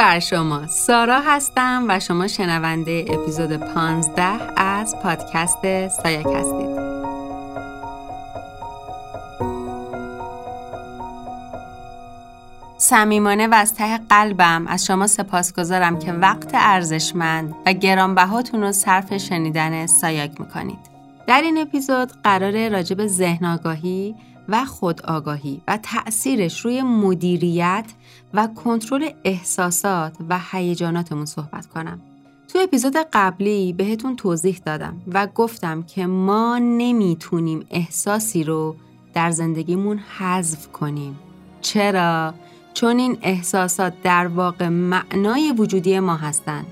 بر شما. سارا هستم و شما شنونده اپیزود 15 از پادکست سایک هستید. صمیمانه و از ته قلبم از شما سپاسگزارم که وقت ارزشمند و گرانبهاتون رو صرف شنیدن سایاک می‌کنید. در این اپیزود قرار راجب ذهن آگاهی و خودآگاهی و تأثیرش روی مدیریت و کنترل احساسات و هیجاناتمون صحبت کنم. تو اپیزود قبلی بهتون توضیح دادم و گفتم که ما نمی‌تونیم احساسی رو در زندگیمون حذف کنیم. چرا؟ چون این احساسات در واقع معنای وجودی ما هستند.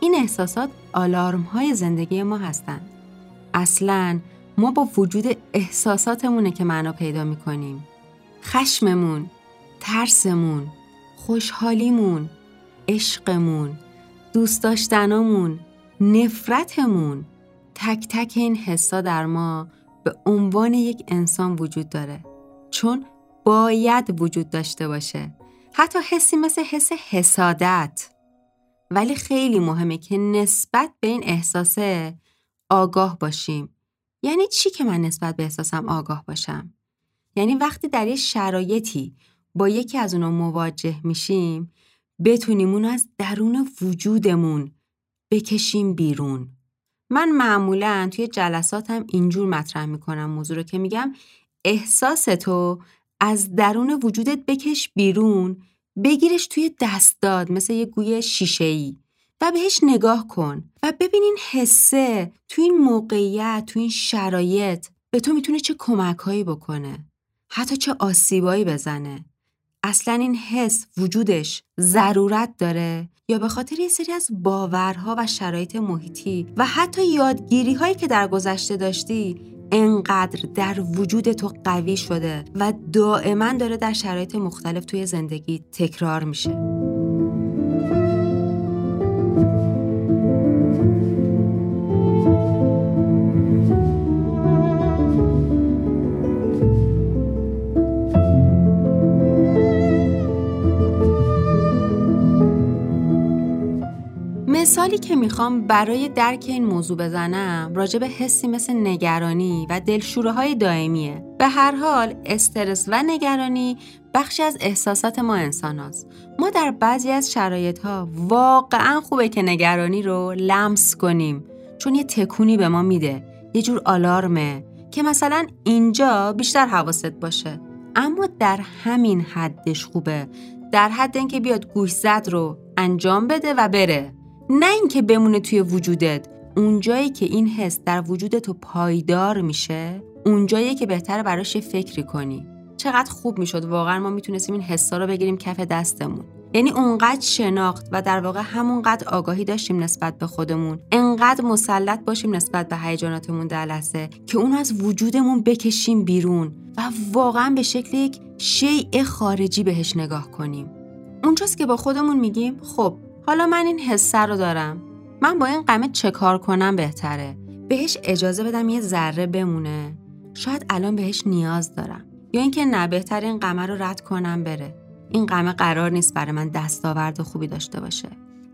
این احساسات آلارم های زندگی ما هستند. اصلاً ما با وجود احساساتمونه که معنا پیدا می‌کنیم. خشممون ترسمون خوشحالیمون عشقمون دوست داشتنامون نفرتمون. تک تک این حسا در ما به عنوان یک انسان وجود داره. چون باید وجود داشته باشه. حتی حسی مثل حس حسادت. ولی خیلی مهمه که نسبت به این احساسه آگاه باشیم. یعنی چی که من نسبت به احساسم آگاه باشم؟ یعنی وقتی در یه شرایطی با یکی از اونا مواجه میشیم بتونیم اون از درون وجودمون بکشیم بیرون. من معمولا توی جلساتم اینجور مطرح می‌کنم موضوع رو که میگم احساس تو از درون وجودت بکش بیرون بگیرش توی دستداد مثل یه گوی شیشه ای و بهش نگاه کن و ببین این حسه تو این موقعیت تو این شرایط به تو می‌تونه چه کمک هایی بکنه حتی چه آسیبایی بزنه. اصلا این حس وجودش ضرورت داره یا به خاطر یه سری از باورها و شرایط محیطی و حتی یادگیری هایی که در گذشته داشتی انقدر در وجود تو قوی شده و دائما داره در شرایط مختلف توی زندگی تکرار میشه. مثالی که می‌خوام برای درک این موضوع بزنم راجع به حسی مثل نگرانی و دلشوره های دائمیه. به هر حال استرس و نگرانی بخشی از احساسات ما انسان هاست. ما در بعضی از شرایط ها واقعا خوبه که نگرانی رو لمس کنیم چون یه تکونی به ما میده. یه جور آلارمه که مثلا اینجا بیشتر حواست باشه. اما در همین حدش خوبه. در حد اینکه بیاد گوش زد رو انجام بده و بره. نه اینکه بمونه توی وجودت اونجایی که این حس در وجودت تو پایدار میشه اونجایی که بهتره براش فکری کنی. چقدر خوب می‌شد. واقعا ما می‌تونستیم این حسا رو بگیریم کف دستمون. یعنی اونقدر شناخت و در واقع همونقدر آگاهی داشتیم نسبت به خودمون. انقدر مسلط باشیم نسبت به هیجاناتمون در لحظه که اون از وجودمون بکشیم بیرون و واقعا به شکل یک شیء خارجی بهش نگاه کنیم. اونجاست که با خودمون میگیم خب حالا من این حسه رو دارم. من با این قمه چه کار کنم بهتره؟ بهش اجازه بدم یه ذره بمونه. شاید الان بهش نیاز دارم. یا اینکه نه بهتر این قمه رو رد کنم بره. این قمه قرار نیست برای من دستاورد خوبی داشته باشه.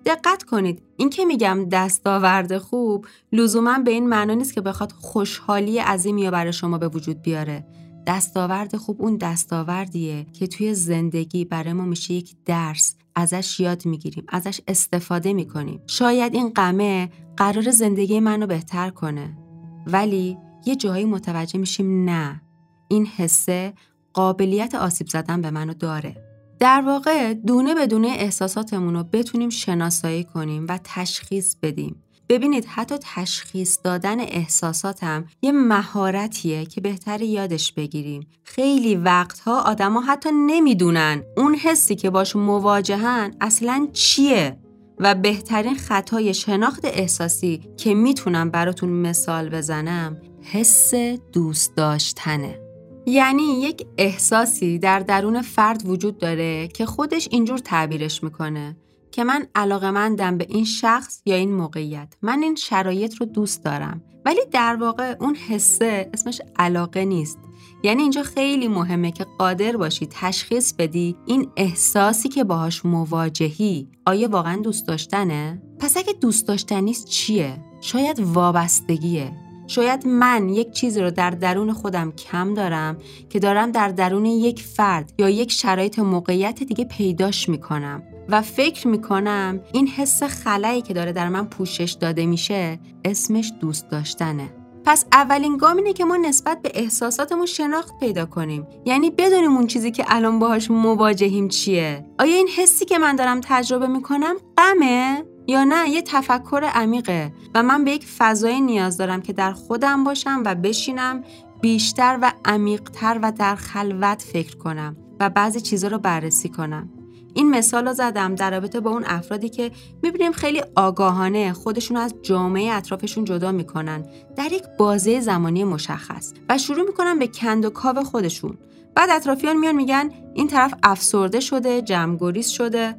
دقت کنید. این که میگم دستاورد خوب لزوما به این معنا نیست که بخواد خوشحالی عظیمی یا برای شما به وجود بیاره. دستاورد خوب اون دستاوردیه که توی زندگی برای ما میشه یک درس. ازش یاد می‌گیریم ازش استفاده می‌کنیم. شاید این قمه قرار زندگی منو بهتر کنه ولی یه جایی متوجه میشیم نه این حسه قابلیت آسیب زدن به منو داره. در واقع دونه به دونه احساساتمون رو بتونیم شناسایی کنیم و تشخیص بدیم. ببینید حتی تشخیص دادن احساساتم یه مهارتیه که بهتر یادش بگیریم. خیلی وقتها آدما حتی نمی‌دونن اون حسی که باش مواجهن اصلا چیه و بهترین خطای شناخت احساسی که می‌تونم براتون مثال بزنم حس دوست داشتنه. یعنی یک احساسی در درون فرد وجود داره که خودش اینجور تعبیرش می‌کنه. که من علاقه به این شخص یا این موقعیت. من این شرایط رو دوست دارم. ولی در واقع اون حسه اسمش علاقه نیست. یعنی اینجا خیلی مهمه که قادر باشی تشخیص بدی این احساسی که باهاش مواجهی آیا واقعا دوست داشتنه؟ پس اگه دوست داشتن نیست چیه؟ شاید وابستگیه. شاید من یک چیزی رو در درون خودم کم دارم که دارم در درون یک فرد یا یک شرایط موقعیت دیگه پیداش می‌کنم. و فکر می‌کنم این حس خلایی که داره در من پوشش داده میشه اسمش دوست داشتنه. پس اولین گام اینه که ما نسبت به احساساتمون شناخت پیدا کنیم. یعنی بدونیم اون چیزی که الان باهاش مواجهیم چیه. آیا این حسی که من دارم تجربه می‌کنم غمه یا نه؟ یه تفکر عمیقه و من به یک فضای نیاز دارم که در خودم باشم و بشینم بیشتر و عمیقتر و در خلوت فکر کنم و بعضی چیزا رو بررسی کنم. این مثال رو زدم در رابطه با اون افرادی که می‌بینیم خیلی آگاهانه خودشون از جامعه اطرافشون جدا می‌کنن. در یک بازه زمانی مشخص و شروع می‌کنن به کند و کاو خودشون. بعد اطرافیان میان میگن این طرف افسرده شده جمعگریز شده.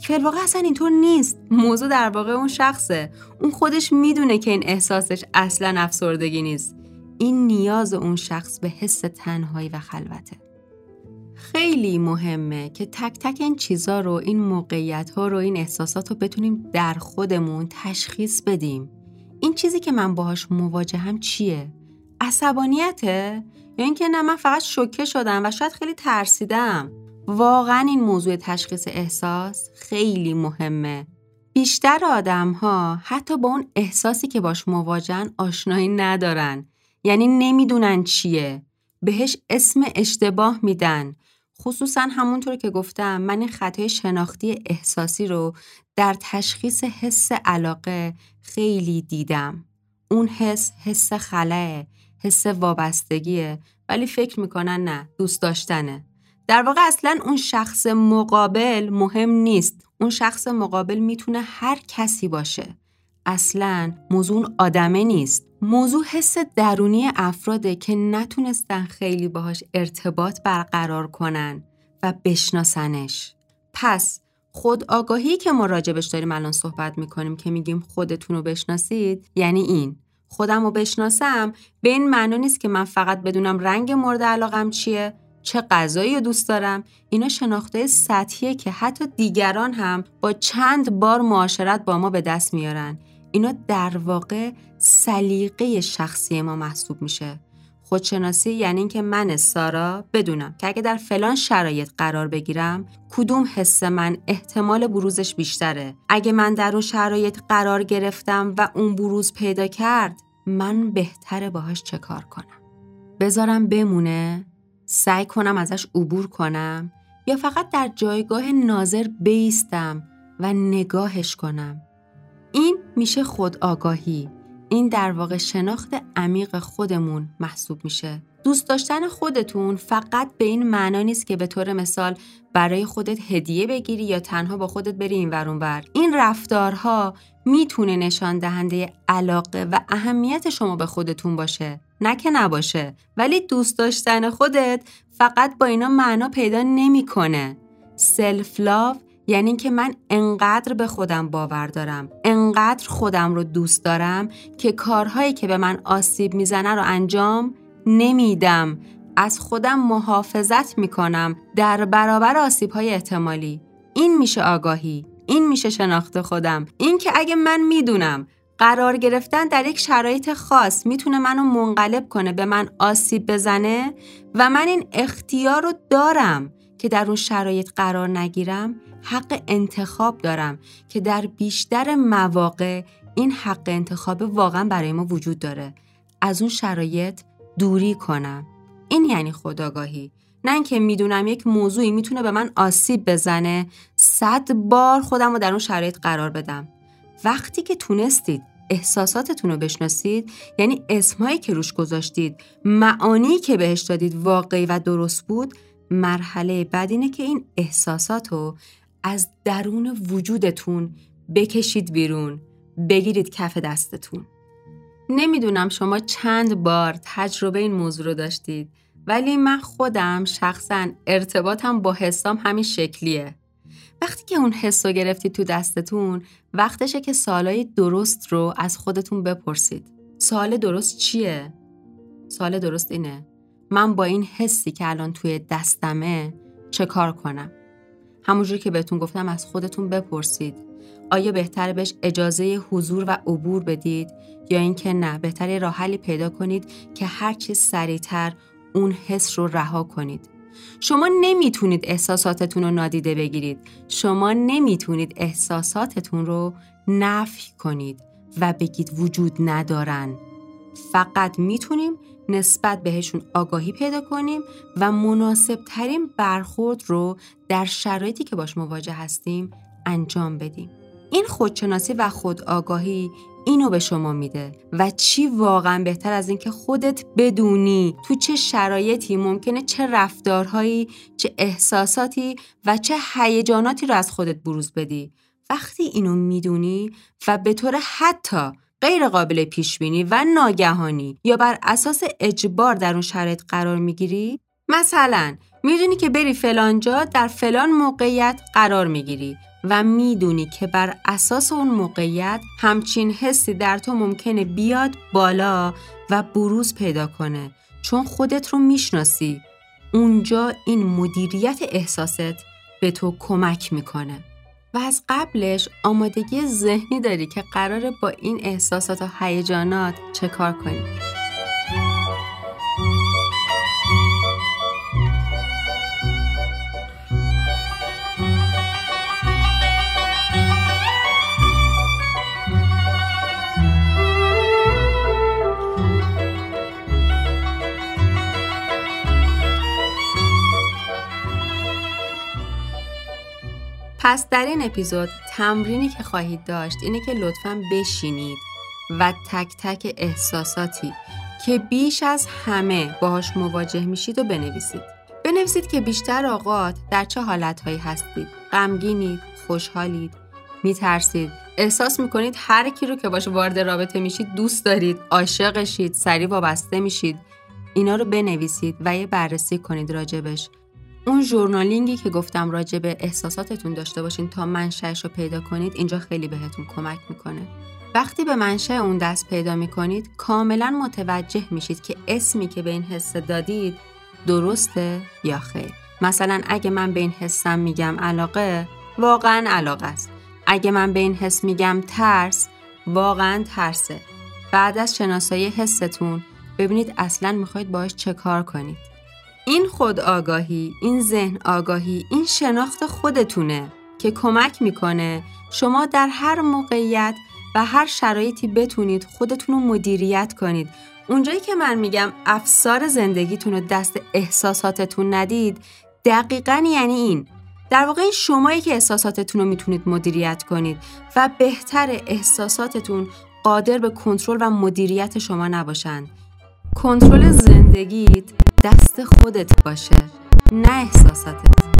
فلواقع اصلا اینطور نیست. موضوع در واقع اون شخصه. اون خودش می‌دونه که این احساسش اصلا افسردگی نیست. این نیاز اون شخص به حس تنهایی و خلوته. خیلی مهمه که تک تک این چیزا رو این موقعیت ها رو این احساسات رو بتونیم در خودمون تشخیص بدیم. این چیزی که من باهاش مواجهم چیه؟ عصبانیته؟ یا اینکه نه من فقط شوکه شدم و شاید خیلی ترسیدم. واقعا این موضوع تشخیص احساس خیلی مهمه. بیشتر آدم ها حتی با اون احساسی که باش مواجهن آشنایی ندارن. یعنی نمی‌دونن چیه. بهش اسم اشتباه میدن. خصوصا همونطور که گفتم من این خطای شناختی احساسی رو در تشخیص حس علاقه خیلی دیدم. اون حس حس خلاه، حس وابستگیه ولی فکر می‌کنن نه دوست داشتنه. در واقع اصلا اون شخص مقابل مهم نیست. اون شخص مقابل می‌تونه هر کسی باشه. اصلا موضوع آدمه نیست. موضوع حس درونی افراده که نتونستن خیلی باهاش ارتباط برقرار کنن و بشناسنش. پس خود آگاهی که ما راجبش داریم الان صحبت می‌کنیم که میگیم خودتون رو بشناسید یعنی این. خودم رو بشناسم به این معنا نیست که من فقط بدونم رنگ مورد علاقم چیه چه غذایی رو دوست دارم. اینا شناخته سطحیه که حتی دیگران هم با چند بار معاشرت با ما به دست میارن. اینا در واقع سلیقه شخصی ما محسوب میشه. خودشناسی یعنی اینکه من سارا بدونم که اگه در فلان شرایط قرار بگیرم کدوم حس من احتمال بروزش بیشتره. اگه من در اون شرایط قرار گرفتم و اون بروز پیدا کرد من بهتره باهاش چه کار کنم؟ بذارم بمونه سعی کنم ازش عبور کنم یا فقط در جایگاه ناظر بیستم و نگاهش کنم؟ این میشه خود آگاهی این در واقع شناخت عمیق خودمون محسوب میشه. دوست داشتن خودتون فقط به این معنا نیست که به طور مثال برای خودت هدیه بگیری یا تنها با خودت بری این ورون بر این رفتارها می‌تونه نشان دهنده علاقه و اهمیت شما به خودتون باشه. نه که نباشه. ولی دوست داشتن خودت فقط با اینا معنا پیدا نمی‌کنه. سلف لاو یعنی که من انقدر به خودم باور دارم انقدر خودم رو دوست دارم که کارهایی که به من آسیب می‌زنه رو انجام نمیدم. از خودم محافظت می‌کنم در برابر آسیب های احتمالی. این میشه آگاهی این میشه شناخت خودم. این که اگه من می‌دونم قرار گرفتن در یک شرایط خاص می‌تونه منو منقلب کنه به من آسیب بزنه و من این اختیار رو دارم. که در اون شرایط قرار نگیرم حق انتخاب دارم که در بیشتر مواقع این حق انتخاب واقعا برای ما وجود داره. از اون شرایط دوری کنم. این یعنی خداگاهی. نه اینکه می‌دونم یک موضوعی می‌تونه به من آسیب بزنه صد بار خودم رو در اون شرایط قرار بدم. وقتی که تونستید احساساتتون رو بشناسید یعنی اسمهایی که روش گذاشتید معانی که بهش دادید واقعی و درست بود مرحله بعد اینه که این احساسات رو از درون وجودتون بکشید بیرون بگیرید کف دستتون. نمی‌دونم شما چند بار تجربه این موضوع رو داشتید ولی من خودم شخصا ارتباطم با حسام همین شکلیه. وقتی که اون حس رو گرفتید تو دستتون وقتشه که سالای درست رو از خودتون بپرسید. سال درست چیه؟ سال درست اینه. من با این حسی که الان توی دستمه چه کار کنم؟ همونجوری که بهتون گفتم از خودتون بپرسید. آیا بهتر بهش اجازه حضور و عبور بدید یا اینکه نه بهتر راه حلی پیدا کنید که هر چیز سریعتر اون حس رو رها کنید. شما نمی‌تونید احساساتتون رو نادیده بگیرید. شما نمی‌تونید احساساتتون رو نفی کنید و بگید وجود ندارن. فقط می‌تونیم نسبت بهشون آگاهی پیدا کنیم و مناسب ترین برخورد رو در شرایطی که باش مواجه هستیم انجام بدیم. این خودشناسی و خود آگاهی اینو به شما میده و چی واقعا بهتر از اینکه خودت بدونی تو چه شرایطی ممکنه چه رفتارهایی چه احساساتی و چه هیجاناتی رو از خودت بروز بدی وقتی اینو می‌دونی و به طور حتی غیر قابل پیش بینی و ناگهانی یا بر اساس اجبار در اون شرایط قرار می‌گیری؟ مثلا می‌دونی که بری فلانجا در فلان موقعیت قرار می‌گیری و می‌دونی که بر اساس اون موقعیت همچین حسی در تو ممکنه بیاد بالا و بروز پیدا کنه. چون خودت رو می‌شناسی. اونجا این مدیریت احساست به تو کمک می‌کنه. و از قبلش آمادگی ذهنی داری که قراره با این احساسات و هیجانات چه کار کنی. پس در این اپیزود تمرینی که خواهید داشت اینه که لطفا بشینید و تک تک احساساتی که بیش از همه باهاش مواجه میشید و بنویسید. بنویسید که بیشتر اوقات در چه حالتهایی هستید. غمگینید، خوشحالید، میترسید، احساس می‌کنید هر کی رو که باشه وارد رابطه میشید دوست دارید، عاشقشید، سریع وابسته میشید. اینا رو بنویسید و یه بررسی کنید راجبش اون ژورنالینگی که گفتم راجع به احساساتتون داشته باشین تا منشأش رو پیدا کنید اینجا خیلی بهتون کمک می‌کنه. وقتی به منشأ اون دست پیدا می‌کنید کاملا متوجه میشید که اسمی که به این حس دادید درسته یا خیر. مثلا اگه من به این حسم میگم علاقه واقعا علاقه است. اگه من به این حس میگم ترس واقعا ترسه. بعد از شناسایی حستون ببینید اصلا می‌خواید باش چه کار کنید. این خود آگاهی، این ذهن آگاهی، این شناخت خودتونه که کمک می‌کنه شما در هر موقعیت و هر شرایطی بتونید خودتون رو مدیریت کنید. اونجایی که من میگم افسار زندگیتون رو دست احساساتتون ندید دقیقا یعنی این در واقع این شمایی که احساساتتون رو می‌تونید مدیریت کنید و بهتر احساساتتون قادر به کنترل و مدیریت شما نباشند. کنترل زندگیت دست خودت باشه نه احساساتت.